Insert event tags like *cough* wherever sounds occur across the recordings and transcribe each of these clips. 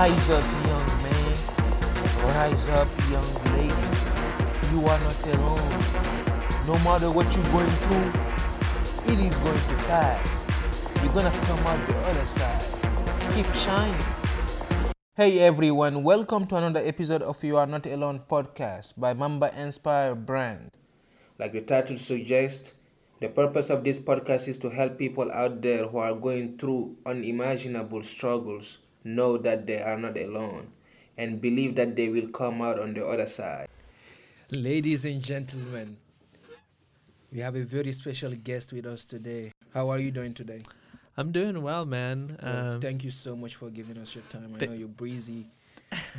Rise up, young man. Rise up, young lady. You are not alone. No matter what you're going through, it is going to pass. You're gonna come out the other side. Keep shining. Hey everyone, welcome to another episode of You Are Not Alone podcast by Mamba Inspire Brand. Like the title suggests, the purpose of this podcast is to help people out there who are going through unimaginable struggles know that they are not alone and believe that they will come out on the other side. Ladies and gentlemen, we have a very special guest with us today. How are you doing today? I'm doing well, man. Well, Um, thank you so much for giving us your time. I th- know you're breezy,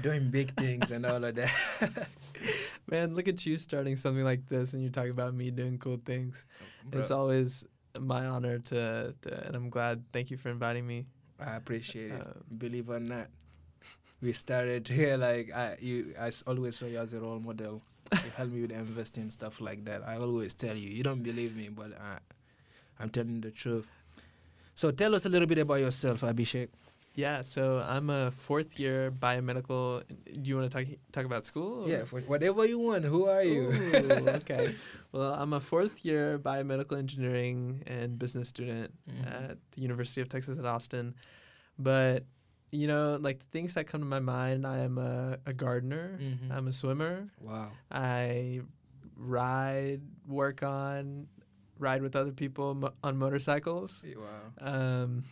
doing big things and all of that. *laughs* man, look at you starting something like this, and you're talking about me doing cool things. It's always my honor to, to, and I'm glad. Thank you for inviting me. I appreciate it. Um, Believe it or not, we started *laughs* here like I you. I always saw you as a role model. You *laughs* help me with investing stuff like that. I always tell you. You don't believe me, but I, I'm telling the truth. So tell us a little bit about yourself, Abhishek. Yeah, so I'm a fourth year biomedical. Do you want to talk talk about school? or- Yeah, whatever you want. Who are you? Ooh, *laughs* okay. Well, I'm a fourth year biomedical engineering and business student Mhm. at the University of Texas at Austin. But, you know, like the things that come to my mind, I am a, a gardener, Mhm. I'm a swimmer, wow. I ride, work on, ride with other people mo- on motorcycles. Wow. Um,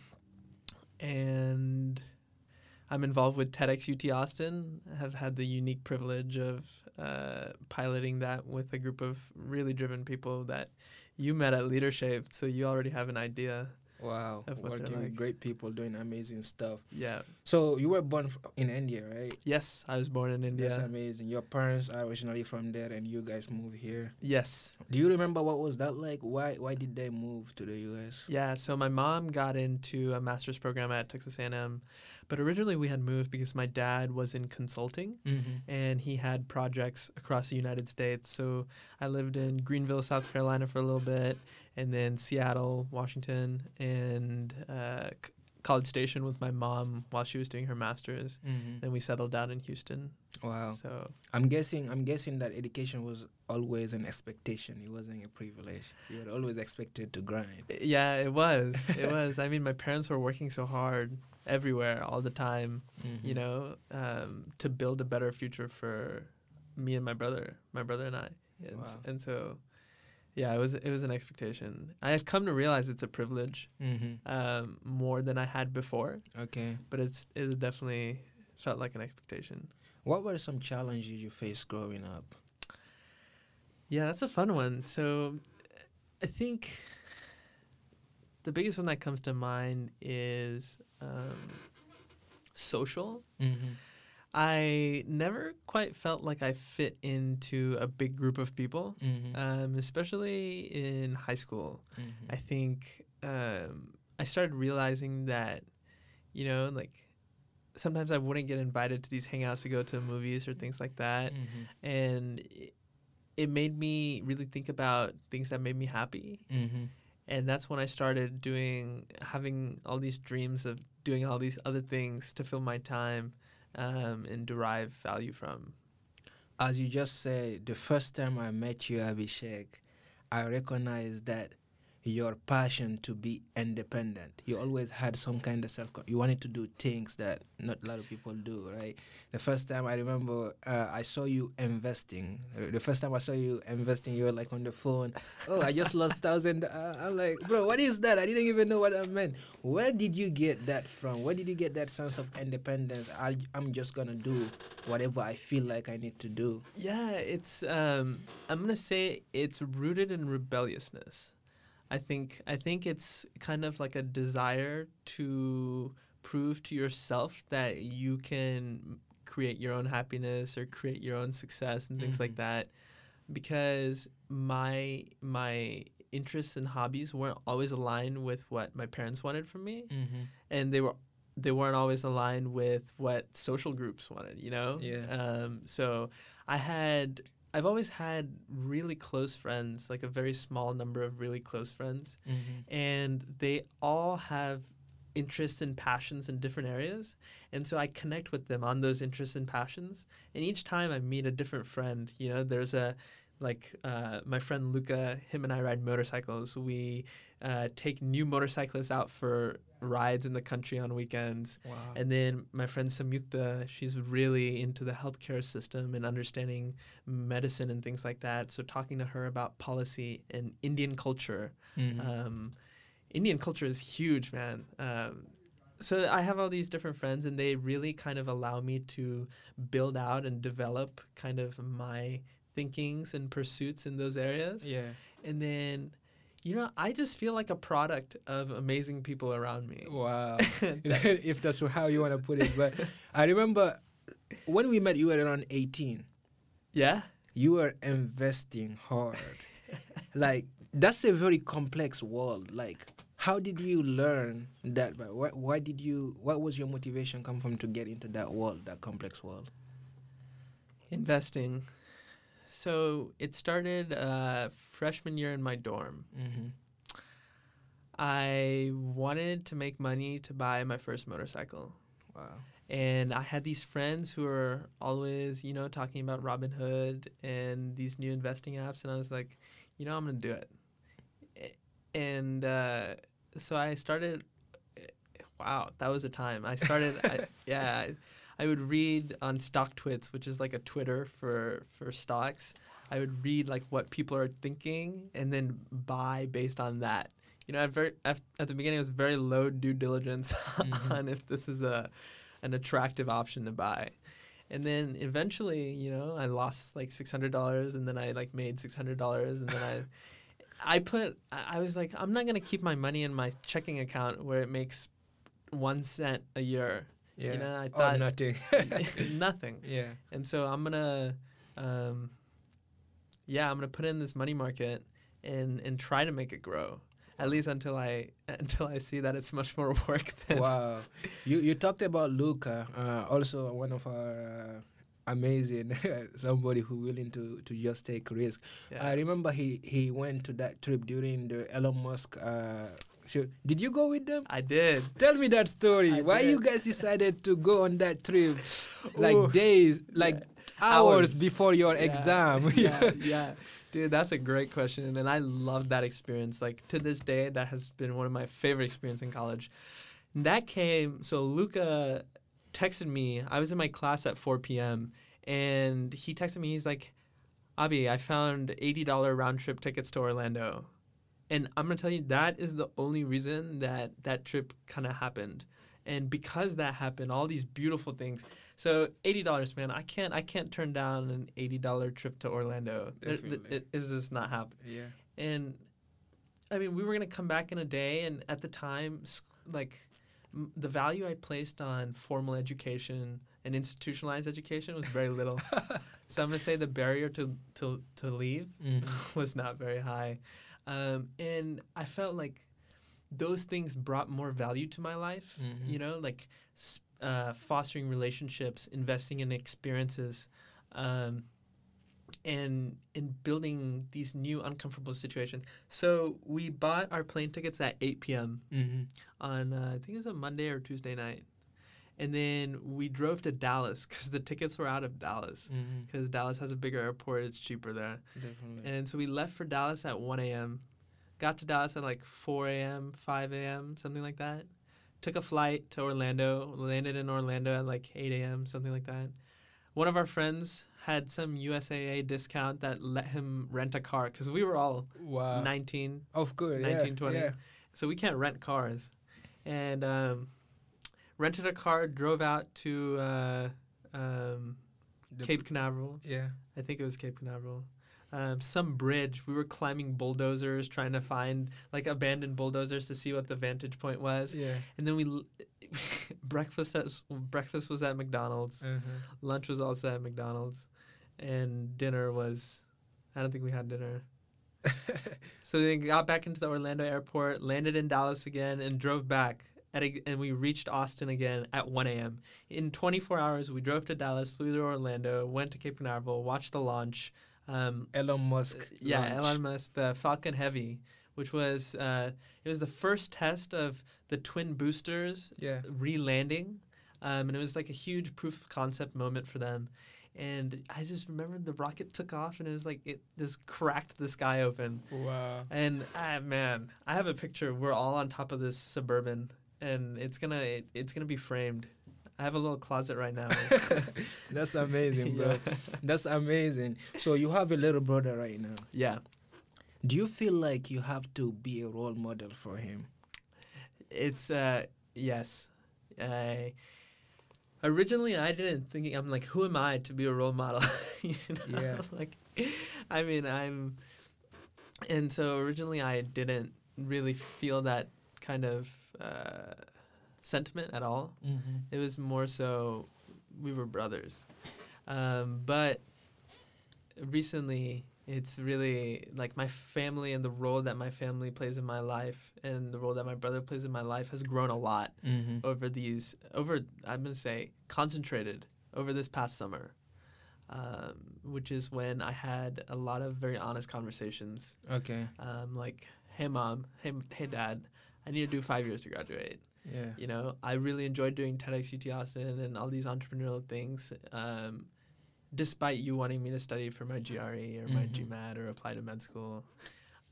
and I'm involved with TEDx UT Austin. Have had the unique privilege of uh, piloting that with a group of really driven people that you met at Leadership, so you already have an idea. Wow. Working with great people doing amazing stuff. Yeah. So you were born in India, right? Yes, I was born in India. That's amazing. Your parents are originally from there, and you guys moved here. yes. Do you remember what was that like? Why why did they move to the U.S.? Yeah, so my mom got into a master's program at Texas A&M, but originally we had moved because my dad was in consulting. Mm-hmm. and he had projects across the United States. So I lived in Greenville, South Carolina for a little bit, and then Seattle, Washington, and uh, C- College Station with my mom while she was doing her master's. Mm-hmm. Then we settled down in Houston. Wow. So I'm guessing I'm guessing that education was always an expectation. It wasn't a privilege. You were always expected to grind. yeah, it was. It *laughs* was. I mean, my parents were working so hard everywhere all the time, you Mhm. know, um, to build a better future for me and my brother, my brother and I. And, Wow. and so, yeah, it was it was an expectation. I have come to realize it's a privilege Mm-hmm. um, more than I had before, Okay. but it's it definitely felt like an expectation. What were some challenges you faced growing up? Yeah, that's a fun one. So, I think the biggest one that comes to mind is um, social. Mm-hmm. I never quite felt like I fit into a big group of people, Mm-hmm. um, especially in high school. mm-hmm. I think um, I started realizing that, you know, like sometimes I wouldn't get invited to these hangouts to go to movies or things like that. mm-hmm. And it, it made me really think about things that made me happy. Mm-hmm. And that's when I started doing, having all these dreams of doing all these other things to fill my time um, and derive value from. As you just said, the first time I met you, Abhishek, I recognized that your passion to be independent. You always had some kind of self. You wanted to do things that not a lot of people do, right? The first time I remember, uh, I saw you investing. The first time I saw you investing, you were like on the phone. Oh, I just lost thousand. Uh, I'm like, bro, what is that? I didn't even know what that meant. Where did you get that from? Where did you get that sense of independence? I, I'm just gonna do whatever I feel like I need to do. Yeah, it's um I'm gonna say it's rooted in rebelliousness. I think I think it's kind of like a desire to prove to yourself that you can create your own happiness or create your own success and things like Mhm. that. Because my my interests and hobbies weren't always aligned with what my parents wanted from me Mm-hmm. and they were they weren't always aligned with what social groups wanted, you know? Yeah. Um, so I had, I've always had really close friends, like a very small number of really close friends, Mm-hmm. and they all have interests and passions in different areas. And so I connect with them on those interests and passions. And each time I meet a different friend, you know, there's a like uh, my friend Luca, him and I ride motorcycles. We uh, take new motorcyclists out for rides in the country on weekends. Wow. And then my friend Samyukta, she's really into the healthcare system and understanding medicine and things like that. So talking to her about policy and Indian culture. Mhm. Um, Indian culture is huge, man. Um, so I have all these different friends, and they really kind of allow me to build out and develop kind of my thinkings and pursuits in those areas. yeah. And then, you know, I just feel like a product of amazing people around me. Wow. *laughs* *laughs* If that's how you want to put it. But *laughs* I remember when we met, you were around 18. yeah. You were investing hard. like, that's a very complex world. Like, how did you learn that? But why, why did you, what was your motivation come from to get into that world, that complex world? Investing. So it started uh, freshman year in my dorm. Mm-hmm. I wanted to make money to buy my first motorcycle. Wow. And I had these friends who were always, you know, talking about Robinhood and these new investing apps. And I was like, you know, I'm going to do it. And uh, so I started. Wow, that was a time. I started, I, *laughs* yeah, I, would read on Stock StockTwits, which is like a Twitter for, for stocks. I would read like what people are thinking and then buy based on that. You know, at, very, at, at the beginning, it was very low due diligence *laughs* Mhm. on if this is a an attractive option to buy. And then eventually, you know, I lost like six hundred dollars, and then I like made six hundred dollars, and then I, I put, I I was like, I'm not gonna keep my money in my checking account where it makes one cent a year. Yeah. know, I or thought- *laughs* nothing. Nothing. *laughs* yeah. And so I'm gonna, um, yeah, I'm gonna put in this money market and and try to make it grow. At least until I *laughs* until I see that it's much more work than Wow. You you talked about Luca, uh, also one of our uh, amazing somebody who willing to to just take risk. Yeah. I remember he he went to that trip during the Elon Musk. Uh, show. Did you go with them? I did. Tell me that story. I Why you guys decided to go on that trip, *laughs* like Ooh. days, like Yeah. hours, Hours. before your Yeah, exam? yeah, yeah. *laughs* Dude, that's a great question. And I love that experience. Like to this day, that has been one of my favorite experiences in college. And that came, so Luca texted me. I was in my class at 4 p.m. and he texted me. He's like, Abi, I found $80 round trip tickets to Orlando. And I'm going to tell you, that is the only reason that that trip kind of happened. And because that happened, all these beautiful things. So eighty dollars, man. I can't. I can't turn down an eighty dollar trip to Orlando. Definitely. it is just not happening. yeah. And I mean, we were gonna come back in a day, and at the time, like m- the value I placed on formal education and institutionalized education was very little. *laughs* so I'm gonna say the barrier to to to leave Mhm. *laughs* was not very high, um, and I felt like those things brought more value to my life. Mhm. You know, like uh, fostering relationships, investing in experiences, um, and in building these new uncomfortable situations. So we bought our plane tickets at 8 p.m. Mhm. on uh, I think it was a Monday or Tuesday night, and then we drove to Dallas because the tickets were out of Dallas because Dallas has a bigger airport. It's cheaper there. Definitely. And so we left for Dallas at 1 a.m. Got to Dallas at like 4 a.m., 5 a.m., something like that. Took a flight to Orlando, landed in Orlando at like 8 a.m., something like that. One of our friends had some USAA discount that let him rent a car because we were all wow. 19, Of course. 19, 20. Yeah. so we can't rent cars. And um, rented a car, drove out to uh, um, Cape Canaveral. Yeah. I think it was Cape Canaveral. Um, some bridge. We were climbing bulldozers, trying to find like abandoned bulldozers to see what the vantage point was. Yeah. And then we l- *laughs* breakfast at, breakfast was at McDonald's. Uh-huh. Lunch was also at McDonald's, and dinner was. I don't think we had dinner. *laughs* So they got back into the Orlando airport, landed in Dallas again, and drove back. At a, and we reached Austin again at 1 a.m. In 24 hours, we drove to Dallas, flew to Orlando, went to Cape Canaveral, watched the launch. Um, Elon Musk. yeah, launch. Elon Musk, the Falcon Heavy, which was uh, it was the first test of the twin boosters Yeah. re-landing, um, and it was like a huge proof of concept moment for them. And I just remember the rocket took off, and it was like it just cracked the sky open. Wow. And ah, man, I have a picture. We're all on top of this suburban, and it's gonna it, it's gonna be framed. I have a little closet right now. *laughs* That's amazing, bro. yeah. That's amazing. So you have a little brother right now. yeah. Do you feel like you have to be a role model for him? It's uh yes. I originally I didn't think I'm like who am I to be a role model? *laughs* you know? Yeah. *laughs* like I mean I'm and so originally I didn't really feel that kind of uh, sentiment at all. Mm-hmm. It was more so we were brothers. Um, but recently, it's really like my family and the role that my family plays in my life and the role that my brother plays in my life has grown a lot Mm-hmm. over these, over, I'm going to say, concentrated over this past summer, um, which is when I had a lot of very honest conversations. Okay. Um, like, hey, mom, hey, hey, dad, I need to do five years to graduate. Yeah. You know, I really enjoyed doing TEDx UT Austin and all these entrepreneurial things. Um, despite you wanting me to study for my GRE or my Mhm. GMAT or apply to med school,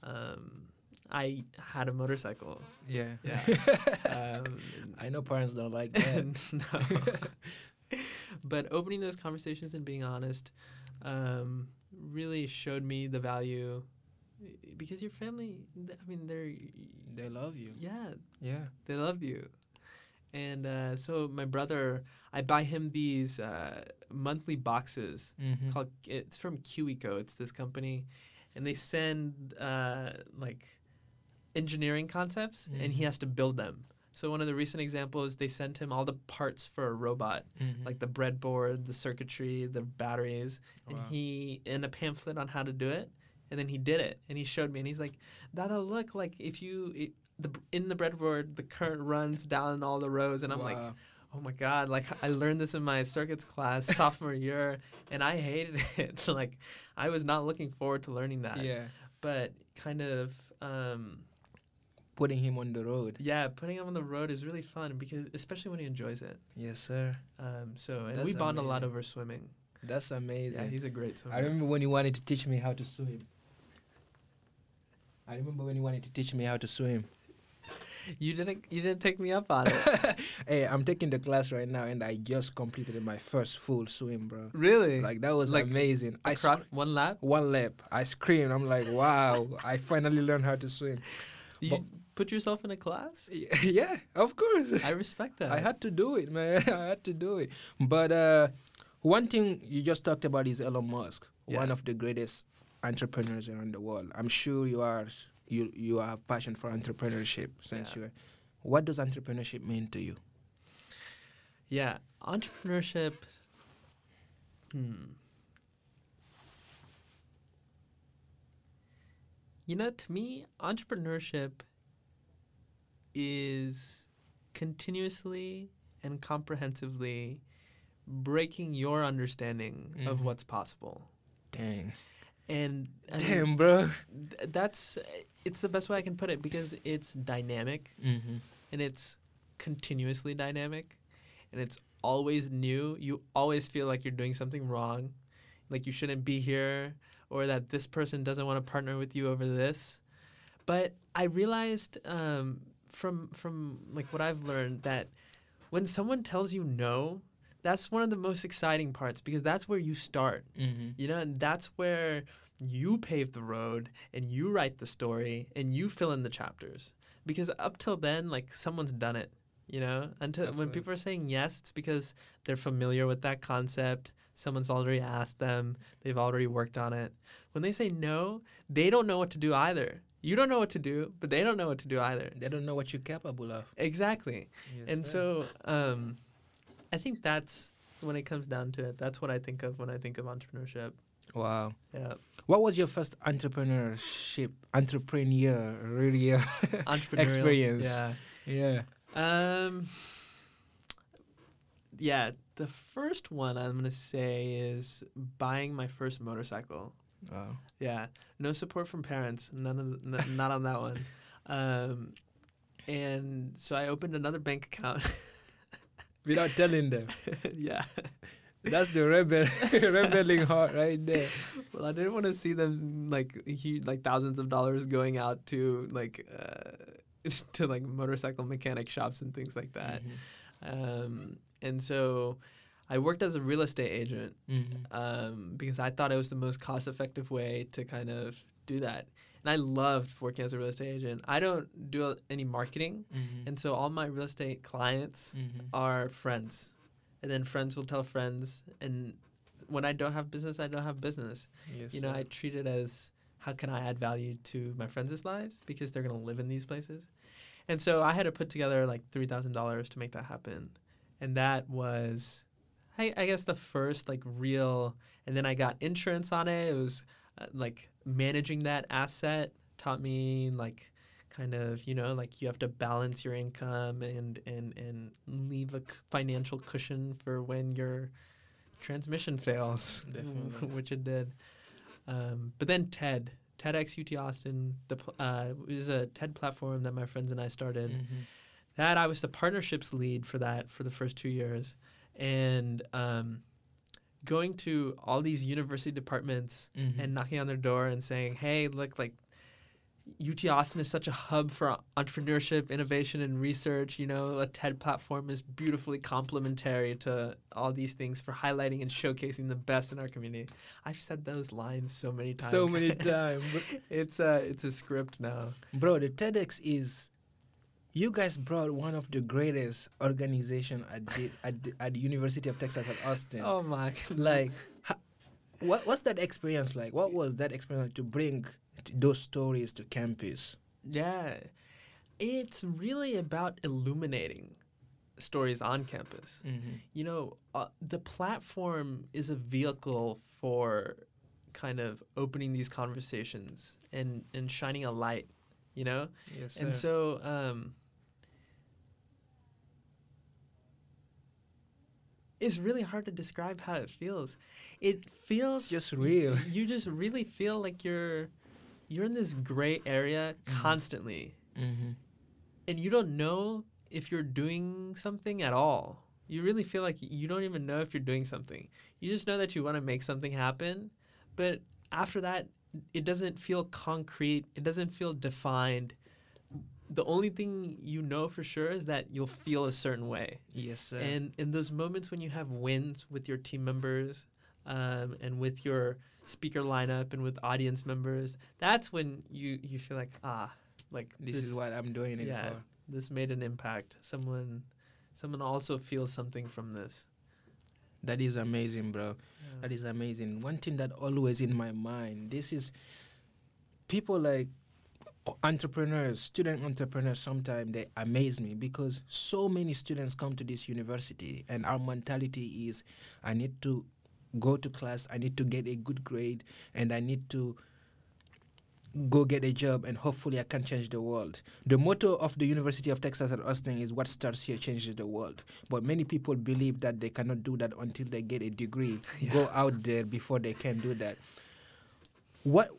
um, I had a motorcycle. Yeah. Yeah. *laughs* Um, I know parents don't like that. *laughs* no. *laughs* but opening those conversations and being honest um, really showed me the value because your family, I mean, they're, they love you. yeah, Yeah. they love you. And uh, so my brother, I buy him these uh, monthly boxes Mm-hmm. called. It's from KiwiCo. It's this company, and they send uh, like engineering concepts, and he Mhm. has to build them. So one of the recent examples, they sent him all the parts for a robot, mm-hmm. like the breadboard, the circuitry, the batteries, and he in a pamphlet on how to do it, and then he did it, and he showed me, and he's like, that'll look, like if you it, the in the breadboard, the current runs down all the rows," and I'm like, "Oh my god!" Like I learned this in my circuits class *laughs* sophomore year, and I hated *laughs* it. like I was not looking forward to learning that, yeah. but kind of. Um, Putting him on the road. yeah, putting him on the road is really fun because, especially when he enjoys it. Yes, sir. Um, so, and That's we bond a lot over swimming. That's amazing. Yeah, he's a great swimmer. I remember when you wanted to teach me how to swim. I remember when you wanted to teach me how to swim. You didn't you didn't take me up on it. *laughs* hey, I'm taking the class right now, and I just completed my first full swim, bro. really? Like that was Like, amazing. I sc- one lap? one lap. I screamed. I'm like, wow! I finally learned how to swim. You But- put yourself in a class? *laughs* Yeah, of course. I respect that. I had to do it, man. *laughs* I had to do it. But uh, one thing you just talked about is Elon Musk, one of the greatest entrepreneurs around the world. I'm sure you are you you have passion for entrepreneurship since Yeah. you. What does entrepreneurship mean to you? Yeah, entrepreneurship. Hmm. You know, to me, entrepreneurship is continuously and comprehensively breaking your understanding of Mhm. what's possible. Dang, And I mean, damn, bro. th- that's it's the best way I can put it because it's dynamic Mm-hmm. and it's continuously dynamic and it's always new. You always feel like you're doing something wrong, like you shouldn't be here or that this person doesn't want to partner with you over this. But I realized um, from from like what I've learned that when someone tells you no, that's one of the most exciting parts because that's where you start. Mm-hmm. You know, and that's where you pave the road and you write the story and you fill in the chapters. Because up till then, like someone's done it. You know, until when people are saying yes, it's because they're familiar with that concept. Someone's already asked them. They've already worked on it. When they say no, they don't know what to do either. You don't know what to do, but they don't know what to do either. They don't know what you're capable of. Exactly. Yes, and sir. so um, I think that's when it comes down to it. That's what I think of when I think of entrepreneurship. wow. Yeah. What was your first entrepreneurship, entrepreneur, really? *laughs* Experience. Yeah. yeah. Um. Yeah, the first one I'm gonna say is buying my first motorcycle. Wow. Yeah, no support from parents. None of the, n- not on that one. *laughs* Um, and so I opened another bank account. *laughs* Without telling them. *laughs* yeah. That's the rebel *laughs* rebelling heart right there. Well, I didn't want to see them like huge, like thousands of dollars going out to like uh, *laughs* to like motorcycle mechanic shops and things like that. Mm-hmm. Um, and so I worked as a real estate agent Mm-hmm. um, because I thought it was the most cost effective way to kind of do that. And I loved working as a real estate agent. I don't do any marketing, Mm-hmm. and so all my real estate clients mm-hmm. are friends. And then friends will tell friends. And when I don't have business, I don't have business. yes, you know, sir. I treat it as how can I add value to my friends' lives because they're going to live in these places. And so I had to put together like $3,000 to make that happen. And that was, I, I guess, the first like real. And then I got insurance on it. It was like managing that asset taught me like kind of you know like you have to balance your income and and and leave a financial cushion for when your transmission fails *laughs* which it did. Um, but then ted tedx ut austin the uh, was a ted platform that my friends and i started. Mhm. that I was the partnerships lead for that for the first two years, and um, going to all these university departments Mhm. and knocking on their door and saying, "Hey, look, like UT Austin is such a hub for entrepreneurship, innovation, and research. You know, a TED platform is beautifully complementary to all these things for highlighting and showcasing the best in our community." I've said those lines so many times. so many *laughs* times. it's a it's a script now. Bro, the TEDx is you guys brought one of the greatest organization at the, at the, at the University of Texas at Austin. Oh my! *laughs* Like, ha, what what's that experience like? What was that experience to bring those stories to campus? Yeah. It's really about illuminating stories on campus. Mm-hmm. You know, uh, the platform is a vehicle for kind of opening these conversations and, and shining a light, you know? Yes, And so, um, it's really hard to describe how it feels. It feels just real. *laughs* you just really feel like you're you're in this gray area Mhm. constantly Mm-hmm. and you don't know if you're doing something at all you really feel like you don't even know if you're doing something you just know that you want to make something happen but after that it doesn't feel concrete it doesn't feel defined the only thing you know for sure is that you'll feel a certain way Yes, sir. and in those moments when you have wins with your team members um, and with your speaker lineup and with audience members, that's when you, you feel like, ah, like this, is what I'm doing it yeah. for. this made an impact. Someone someone also feels something from this. That is amazing, bro. That is amazing. One thing that always in my mind, this is people like entrepreneurs, student entrepreneurs. Sometimes they amaze me because so many students come to this university, and our mentality is, I need to go to class, I need to get a good grade, and I need to go get a job and hopefully I can change the world. The motto of the University of Texas at Austin is what starts here changes the world. But many people believe that they cannot do that until they get a degree, *laughs* go out there before they can do that. What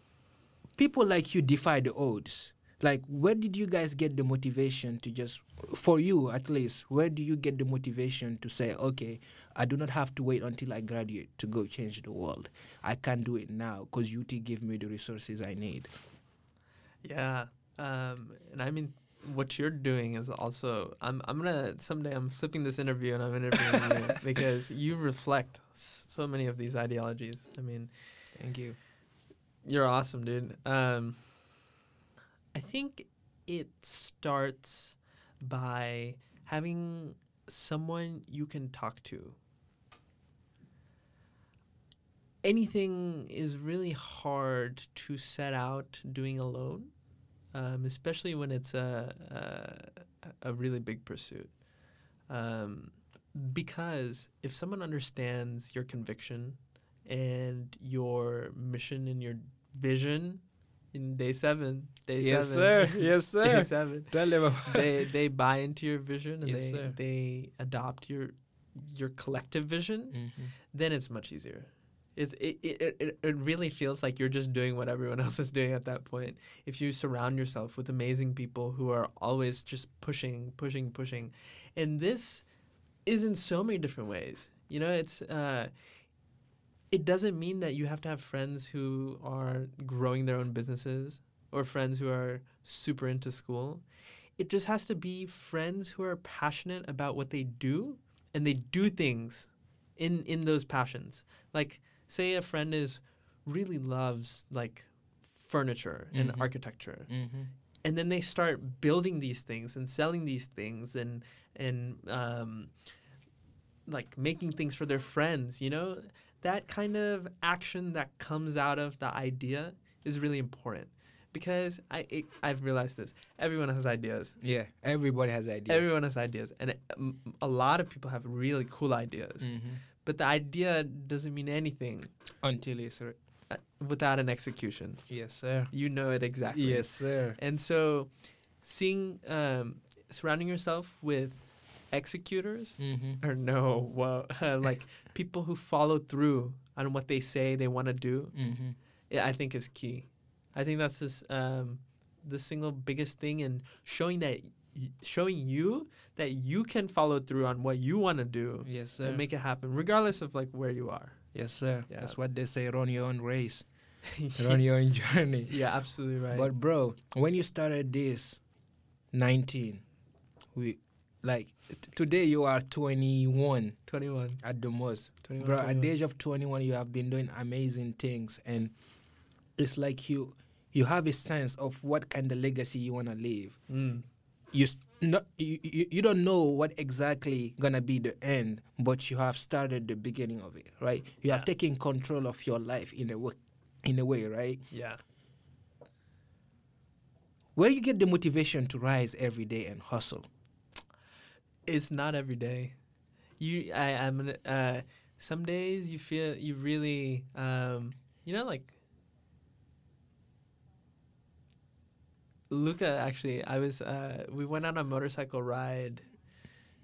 people like you defy the odds. Like where did you guys get the motivation to just for you at least, where do you get the motivation to say, okay, I do not have to wait until I graduate to go change the world. I can do it now because UT give me the resources I need. Yeah. Um, and I mean, what you're doing is also, I'm, I'm going to, someday I'm flipping this interview and I'm interviewing you *laughs* because you reflect so many of these ideologies. I mean, Thank you. You're awesome, dude. Um, I think it starts by having someone you can talk to. Anything is really hard to set out doing alone, um, especially when it's a, a, a really big pursuit. Um, because if someone understands your conviction and your mission and your vision in day seven, day Yes, seven, sir. *laughs* Yes, day seven, Tell them about they they buy into your vision and Yes, they sir. they adopt your your collective vision. Mhm. Then it's much easier. It's, it, it, it, it really feels like you're just doing what everyone *laughs* else is doing at that point. If you surround yourself with amazing people who are always just pushing, pushing, pushing. And this is in so many different ways. You know, it's uh, it doesn't mean that you have to have friends who are growing their own businesses or friends who are super into school. It just has to be friends who are passionate about what they do and they do things in in those passions. Like say a friend is really loves like furniture and Mhm. architecture Mm-hmm. and then they start building these things and selling these things and and um, like making things for their friends you know that kind of action that comes out of the idea is really important because I it, I've realized this everyone has ideas Yeah, everybody has ideas. everyone has ideas and um, a lot of people have really cool ideas Mhm. But the idea doesn't mean anything Until it's re- uh, without an execution yes, sir. you know it exactly Yes, sir. And so, seeing, um, surrounding yourself with executors, Mm-hmm. or no, well, *laughs* like people who follow through on what they say they want to do, Mm-hmm. I think is key. I think that's this, um, the single biggest thing in showing that, showing you that you can follow through on what you want to do Yes, sir. and make it happen, regardless of like where you are. yes, sir. Yeah. That's what they say. Run your own race. *laughs* Run your own journey. *laughs* yeah, absolutely right. But bro, when you started this, nineteen, we like t- today you are twenty one 21, at the most. 21, Bro, at the age of 21, you have been doing amazing things, and it's like you you have a sense of what kind of legacy you want to leave. Mm. You you, you don't know what exactly gonna be the end, but you have started the beginning of it, right? You have taken control of your life in a way, in a way, right? Yeah. Where you get the motivation to rise every day and hustle? it's not every day. You, I, I'm. Uh, some days you feel you really, um, you know, like Luca. Actually, I was. Uh, we went on a motorcycle ride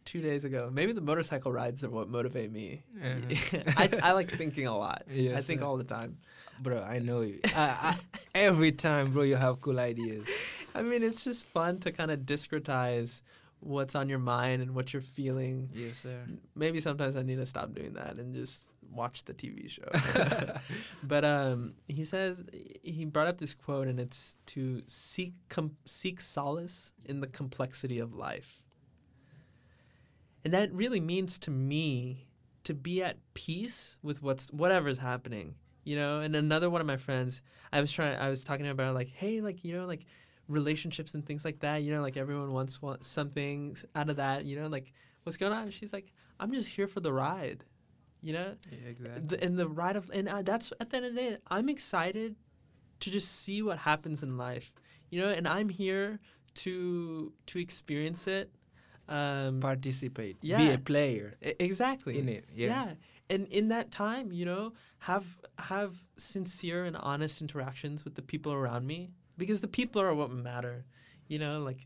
two days ago. Maybe the motorcycle rides are what motivate me. *laughs* I, I like thinking a lot. I think all the time. Bro, I know you. I, I, every time, bro, you have cool ideas. *laughs* I mean, it's just fun to kind of discretize what's on your mind and what you're feeling. Yes, sir. maybe sometimes I need to stop doing that and just watch the TV show. *laughs* *laughs* but um, he says he brought up this quote, and it's to seek com- seek solace in the complexity of life, and that really means to me to be at peace with what's whatever's happening. You know, and another one of my friends, I was trying, I was talking about like, hey, like you know, like relationships and things like that. You know, like everyone wants wants something out of that. You know, like what's going on? And she's like, I'm just here for the ride. You know, Yeah, exactly. the, and the ride of, and uh, that's at the end of the day, I'm excited to just see what happens in life. You know, and I'm here to to experience it. Um, Participate. Be a player e- exactly in it. Yeah. and in that time you know have have sincere and honest interactions with the people around me because the people are what matter you know like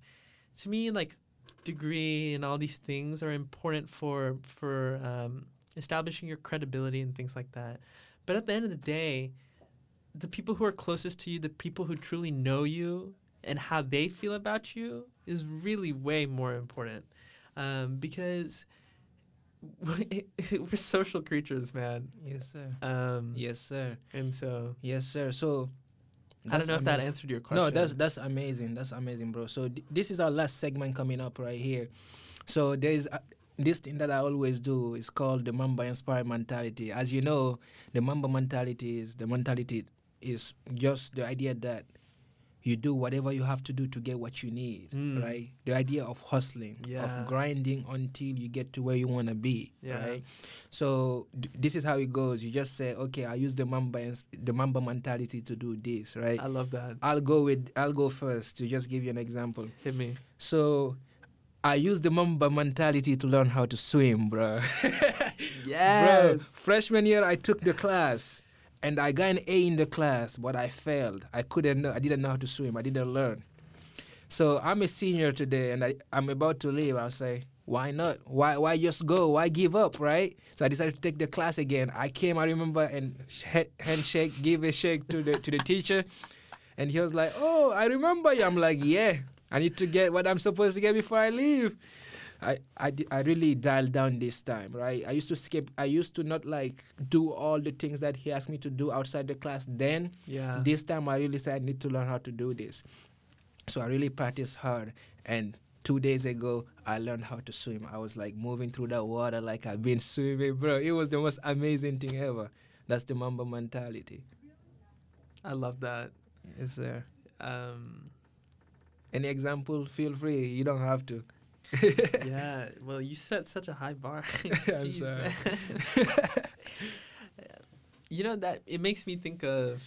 to me like degree and all these things are important for for um, establishing your credibility and things like that but at the end of the day the people who are closest to you the people who truly know you and how they feel about you is really way more important um, because *laughs* we're social creatures, man. Yes, sir. Um, Yes, sir. And so Yes, sir. So I don't know if that answered your question. No, that's that's amazing. That's amazing, bro. So th- this is our last segment coming up right here. So there is uh, this thing that I always do is called the Mamba Inspired Mentality. As you know, the Mamba mentality is the mentality is just the idea that you do whatever you have to do to get what you need, Mm. right? The idea of hustling, Yeah. of grinding until you get to where you want to be, Yeah. right? So d- this is how it goes. You just say, okay, I use the Mamba ins- the Mamba mentality to do this, right? I love that. I'll go with I'll go first to just give you an example. Hit me. So I use the Mamba mentality to learn how to swim, bro. *laughs* Bro, freshman year I took the class and I got an A in the class, but I failed. I couldn't know I didn't know how to swim. I didn't learn. So I'm a senior today and I, I'm about to leave. I'll say, why not? Why why just go? Why give up, right? So I decided to take the class again. I came, I remember, and sh- handshake, give a shake to the to the teacher, and he was like, "Oh, I remember you." I'm like, "Yeah, I need to get what I'm supposed to get before I leave." I, I, I really dialed down this time, right? I used to skip. I used to not like do all the things that he asked me to do outside the class. Then Yeah. this time I really said I need to learn how to do this. So I really practiced hard. And two days ago, I learned how to swim. I was like moving through the water like I've been swimming, bro. It was the most amazing thing ever. That's the Mamba mentality. I love that. Yes, sir. Um, Any example? Feel free. You don't have to. *laughs* yeah. Well, you set such a high bar. *laughs* *laughs* I'm Jeez, sorry. you know that it makes me think of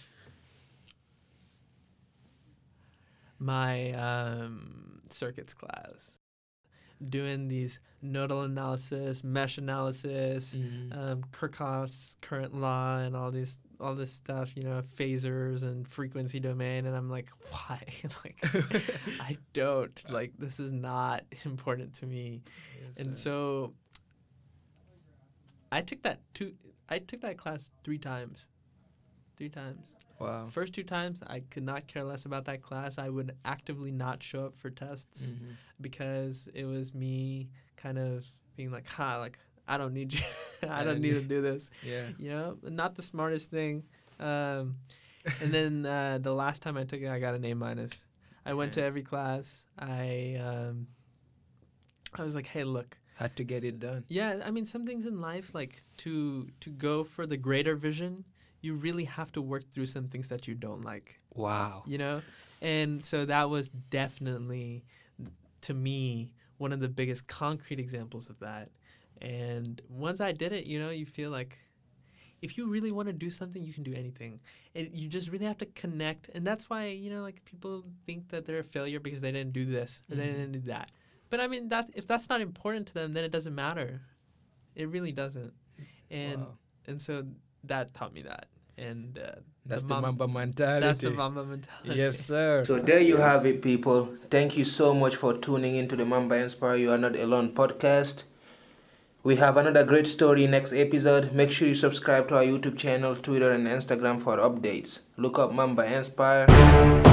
my um, circuits class doing these nodal analysis, mesh analysis, Mhm. um, Kirchhoff's current law, and all these all this stuff. You know, phasors and frequency domain, and I'm like, *laughs* why? *laughs* like, *laughs* I don't like. This is not important to me. Yes, And so I took that two I took that class three times. Three times. wow. First two times I could not care less about that class. I would actively not show up for tests Mhm. because it was me kind of being like, ha, like I don't need *laughs* you *laughs* I don't need to do this. *laughs* Yeah. You know, not the smartest thing. Um, and then uh, the last time I took it, I got an A minus. I went to every class. I um, I was like, hey, look, Had to get it done. yeah, I mean, some things in life, like to to go for the greater vision, you really have to work through some things that you don't like. Wow. You know, and so that was definitely, to me, one of the biggest concrete examples of that. And once I did it, you know, you feel like if you really want to do something, you can do anything. And you just really have to connect. And that's why, you know, like people think that they're a failure because they didn't do this or they Mhm. didn't do that. But I mean, that's, if that's not important to them, then it doesn't matter. It really doesn't. And Wow. and so that taught me that. And uh, That's the, Mam- Mamba mentality. that's the Mamba mentality. Yes, sir. So there you have it, people. Thank you so much for tuning into the Mamba Inspire You Are Not Alone podcast. We have another great story next episode. Make sure you subscribe to our YouTube channel, Twitter, and Instagram for updates. Look up Mamba Inspire.